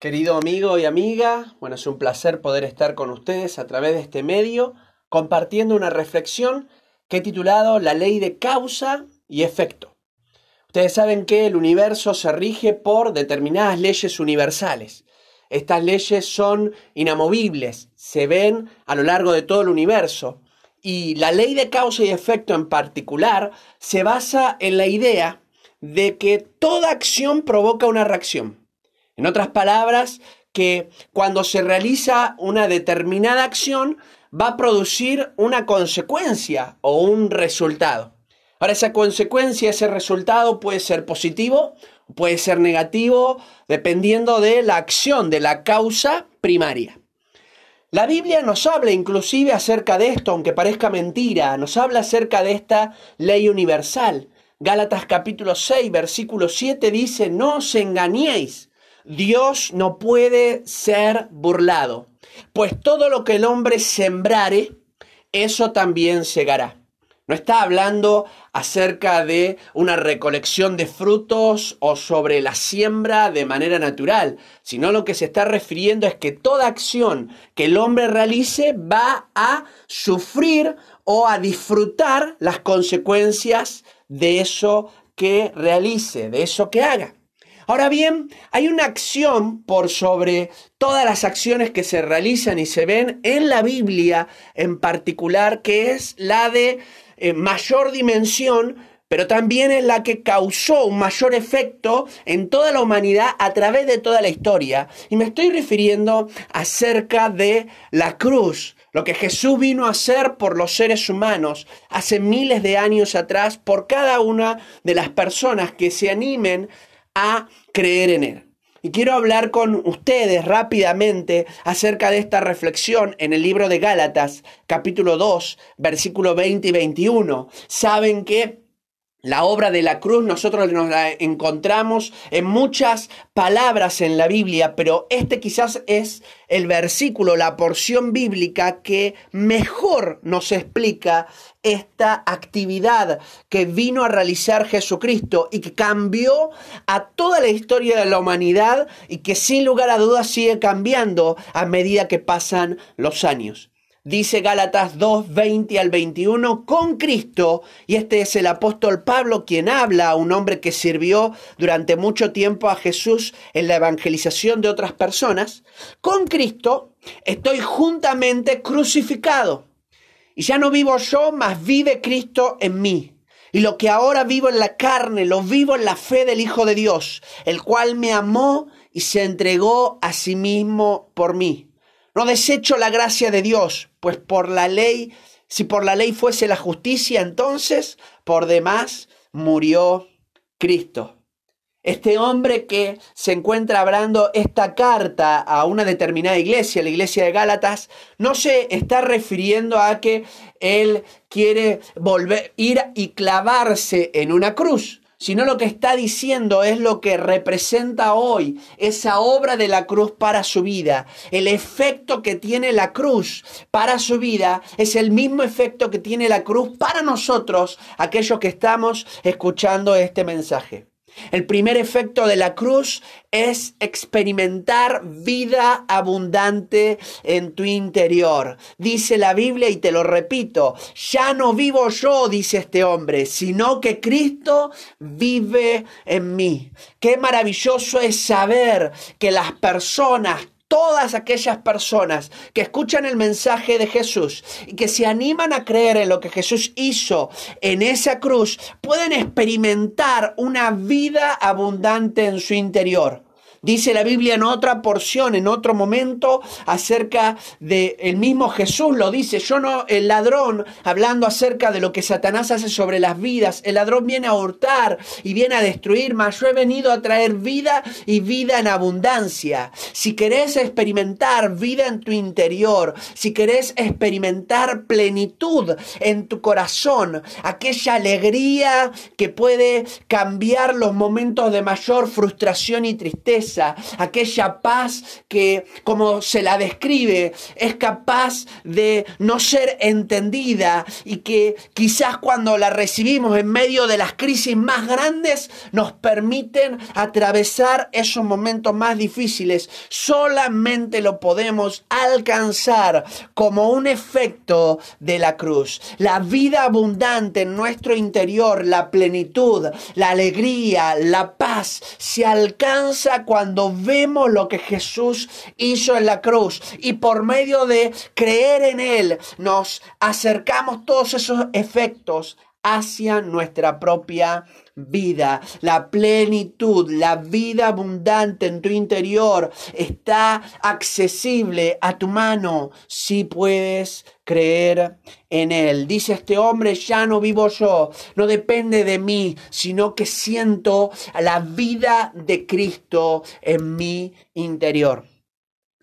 Querido amigo y amiga, bueno, es un placer poder estar con ustedes a través de este medio compartiendo una reflexión que he titulado La ley de causa y efecto. Ustedes saben que el universo se rige por determinadas leyes universales. Estas leyes son inamovibles, se ven a lo largo de todo el universo. Y la ley de causa y efecto en particular se basa en la idea de que toda acción provoca una reacción. En otras palabras, que cuando se realiza una determinada acción va a producir una consecuencia o un resultado. Ahora, esa consecuencia, ese resultado puede ser positivo, puede ser negativo, dependiendo de la acción, de la causa primaria. La Biblia nos habla inclusive acerca de esto, aunque parezca mentira, nos habla acerca de esta ley universal. Gálatas capítulo 6, versículo 7 dice, no os engañéis, Dios no puede ser burlado, pues todo lo que el hombre sembrare, eso también segará. No está hablando acerca de una recolección de frutos o sobre la siembra de manera natural, sino lo que se está refiriendo es que toda acción que el hombre realice va a sufrir o a disfrutar las consecuencias de eso que realice, de eso que haga. Ahora bien, hay una acción por sobre todas las acciones que se realizan y se ven en la Biblia en particular, que es la de eh, mayor dimensión, pero también es la que causó un mayor efecto en toda la humanidad a través de toda la historia. Y me estoy refiriendo acerca de la cruz, lo que Jesús vino a hacer por los seres humanos hace miles de años atrás, por cada una de las personas que se animen a creer en Él. Y quiero hablar con ustedes rápidamente acerca de esta reflexión en el libro de Gálatas, capítulo 2, versículo 20 y 21. Saben que la obra de la cruz nosotros nos la encontramos en muchas palabras en la Biblia, pero este quizás es el versículo, la porción bíblica que mejor nos explica esta actividad que vino a realizar Jesucristo y que cambió a toda la historia de la humanidad y que sin lugar a dudas sigue cambiando a medida que pasan los años. Dice Gálatas 2, 20 al 21, con Cristo, y este es el apóstol Pablo quien habla, un hombre que sirvió durante mucho tiempo a Jesús en la evangelización de otras personas, con Cristo estoy juntamente crucificado. Y ya no vivo yo, mas vive Cristo en mí. Y lo que ahora vivo en la carne, lo vivo en la fe del Hijo de Dios, el cual me amó y se entregó a sí mismo por mí. No desecho la gracia de Dios, pues por la ley, si por la ley fuese la justicia, entonces por demás murió Cristo. Este hombre que se encuentra hablando esta carta a una determinada iglesia, la iglesia de Gálatas, no se está refiriendo a que él quiere volver, ir y clavarse en una cruz sino lo que está diciendo es lo que representa hoy esa obra de la cruz para su vida. El efecto que tiene la cruz para su vida es el mismo efecto que tiene la cruz para nosotros, aquellos que estamos escuchando este mensaje. El primer efecto de la cruz es experimentar vida abundante en tu interior. Dice la Biblia y te lo repito, ya no vivo yo, dice este hombre, sino que Cristo vive en mí. Qué maravilloso es saber que las personas todas aquellas personas que escuchan el mensaje de Jesús y que se animan a creer en lo que Jesús hizo en esa cruz, pueden experimentar una vida abundante en su interior. Dice la Biblia en otra porción, en otro momento, acerca de el mismo Jesús lo dice. Yo no, el ladrón, hablando acerca de lo que Satanás hace sobre las vidas, el ladrón viene a hurtar y viene a destruir, mas yo he venido a traer vida y vida en abundancia. Si querés experimentar vida en tu interior, si querés experimentar plenitud en tu corazón, aquella alegría que puede cambiar los momentos de mayor frustración y tristeza, aquella paz que, como se la describe, es capaz de no ser entendida y que quizás cuando la recibimos en medio de las crisis más grandes nos permiten atravesar esos momentos más difíciles. Solamente lo podemos alcanzar como un efecto de la cruz. La vida abundante en nuestro interior, la plenitud, la alegría, la paz, se alcanza cuando vemos lo que Jesús hizo en la cruz y por medio de creer en Él nos acercamos todos esos efectos hacia nuestra propia vida, la plenitud, la vida abundante en tu interior está accesible a tu mano si puedes creer en Él. Dice este hombre, ya no vivo yo, no depende de mí, sino que siento la vida de Cristo en mi interior.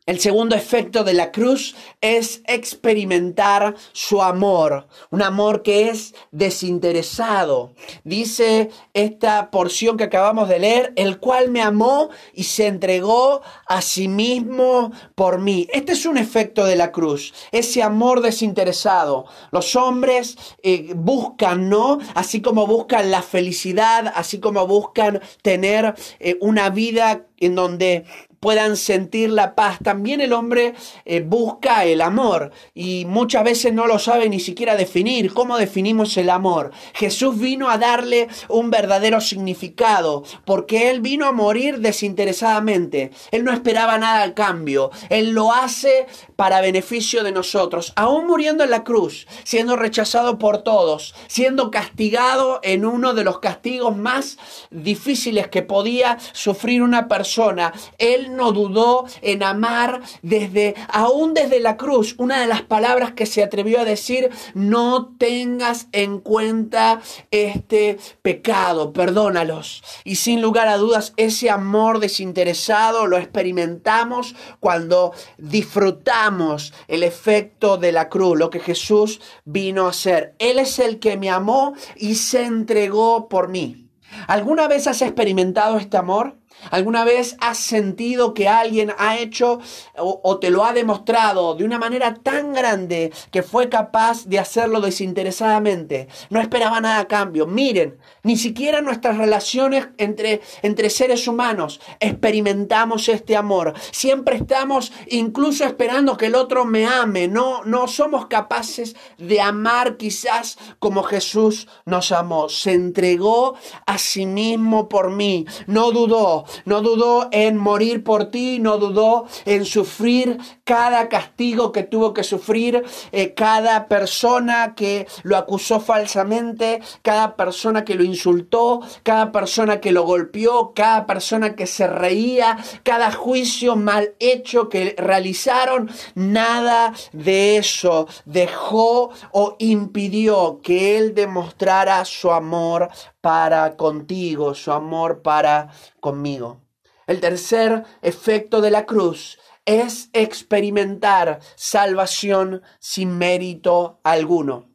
El segundo efecto de la cruz es experimentar su amor, un amor que es desinteresado. Dice esta porción que acabamos de leer, el cual me amó y se entregó a sí mismo por mí. Este es un efecto de la cruz, ese amor desinteresado. Los hombres eh, buscan, ¿no? Así como buscan la felicidad, así como buscan tener eh, una vida en donde puedan sentir la paz. También el hombre eh, busca el amor y muchas veces no lo sabe ni siquiera definir. ¿Cómo definimos el amor? Jesús vino a darle un verdadero significado porque Él vino a morir desinteresadamente. Él no esperaba nada al cambio. Él lo hace para beneficio de nosotros. Aún muriendo en la cruz, siendo rechazado por todos, siendo castigado en uno de los castigos más difíciles que podía sufrir una persona. Él no dudó en amar desde, aún desde la cruz. Una de las palabras que se atrevió a decir, no tengas en cuenta este pecado, perdónalos. Y sin lugar a dudas, ese amor desinteresado lo experimentamos cuando disfrutamos el efecto de la cruz, lo que Jesús vino a hacer. Él es el que me amó y se entregó por mí. ¿Alguna vez has experimentado este amor? ¿Alguna vez has sentido que alguien ha hecho o, te lo ha demostrado de una manera tan grande que fue capaz de hacerlo desinteresadamente? No esperaba nada a cambio. Miren, ni siquiera nuestras relaciones entre, entre seres humanos experimentamos este amor. Siempre estamos incluso esperando que el otro me ame. No, no somos capaces de amar quizás como Jesús nos amó. Se entregó a sí mismo por mí. No dudó no dudó en morir por ti, no dudó en sufrir cada castigo que tuvo que sufrir, eh, cada persona que lo acusó falsamente, cada persona que lo insultó, cada persona que lo golpeó, cada persona que se reía, cada juicio mal hecho que realizaron, nada de eso dejó o impidió que él demostrara su amor para contigo, su amor para conmigo. El tercer efecto de la cruz es experimentar salvación sin mérito alguno.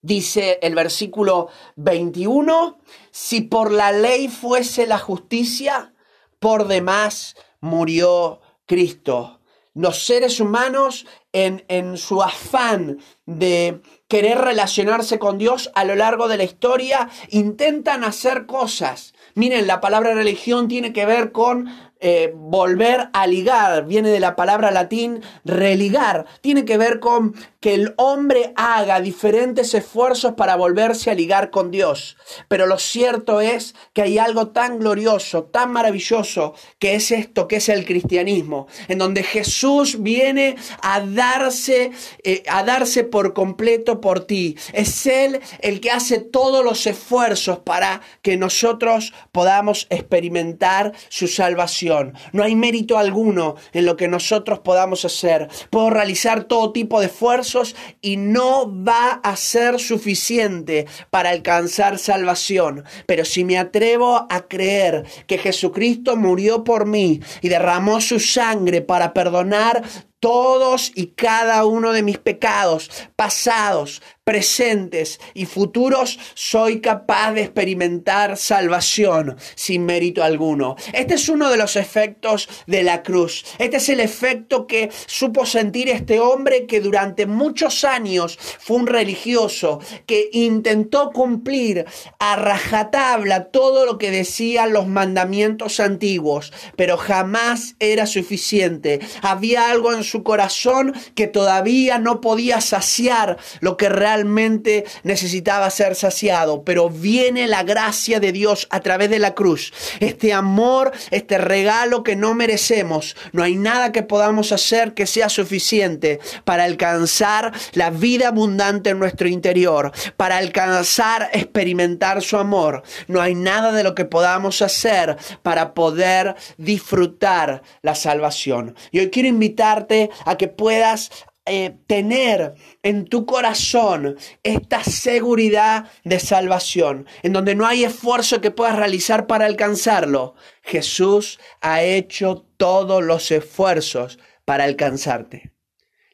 Dice el versículo 21, si por la ley fuese la justicia, por demás murió Cristo. Los seres humanos en, en su afán de querer relacionarse con Dios a lo largo de la historia intentan hacer cosas. Miren, la palabra religión tiene que ver con eh, volver a ligar, viene de la palabra latín religar, tiene que ver con que el hombre haga diferentes esfuerzos para volverse a ligar con Dios. Pero lo cierto es que hay algo tan glorioso, tan maravilloso, que es esto, que es el cristianismo, en donde Jesús viene a darse, eh, a darse por completo por ti. Es Él el que hace todos los esfuerzos para que nosotros podamos experimentar su salvación. No hay mérito alguno en lo que nosotros podamos hacer. Puedo realizar todo tipo de esfuerzos y no va a ser suficiente para alcanzar salvación. Pero si me atrevo a creer que Jesucristo murió por mí y derramó su sangre para perdonar todos y cada uno de mis pecados, pasados, presentes y futuros, soy capaz de experimentar salvación sin mérito alguno. Este es uno de los efectos de la cruz. Este es el efecto que supo sentir este hombre que durante muchos años fue un religioso, que intentó cumplir a rajatabla todo lo que decían los mandamientos antiguos, pero jamás era suficiente. Había algo en su corazón que todavía no podía saciar lo que realmente necesitaba ser saciado, pero viene la gracia de Dios a través de la cruz. Este amor, este regalo que no merecemos. No hay nada que podamos hacer que sea suficiente para alcanzar la vida abundante en nuestro interior, para alcanzar, experimentar su amor. No hay nada de lo que podamos hacer para poder disfrutar la salvación. Y hoy quiero invitarte a que puedas eh, tener en tu corazón esta seguridad de salvación, en donde no hay esfuerzo que puedas realizar para alcanzarlo. Jesús ha hecho todos los esfuerzos para alcanzarte.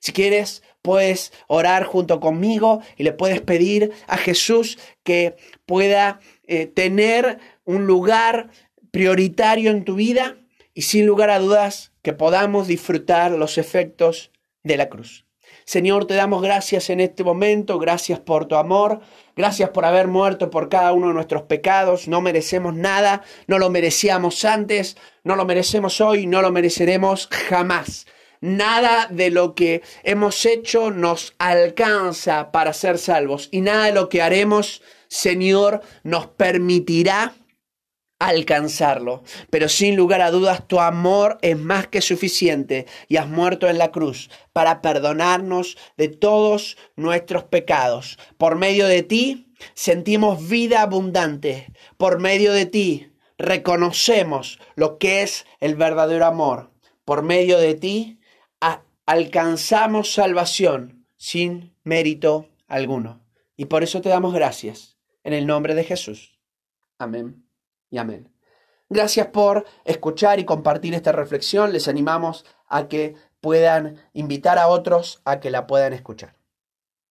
Si quieres, puedes orar junto conmigo y le puedes pedir a Jesús que pueda eh, tener un lugar prioritario en tu vida y sin lugar a dudas que podamos disfrutar los efectos de la cruz. Señor, te damos gracias en este momento, gracias por tu amor, gracias por haber muerto por cada uno de nuestros pecados, no merecemos nada, no lo merecíamos antes, no lo merecemos hoy, no lo mereceremos jamás. Nada de lo que hemos hecho nos alcanza para ser salvos y nada de lo que haremos, Señor, nos permitirá alcanzarlo. Pero sin lugar a dudas, tu amor es más que suficiente y has muerto en la cruz para perdonarnos de todos nuestros pecados. Por medio de ti sentimos vida abundante. Por medio de ti reconocemos lo que es el verdadero amor. Por medio de ti alcanzamos salvación sin mérito alguno. Y por eso te damos gracias. En el nombre de Jesús. Amén y amén. Gracias por escuchar y compartir esta reflexión. Les animamos a que puedan invitar a otros a que la puedan escuchar.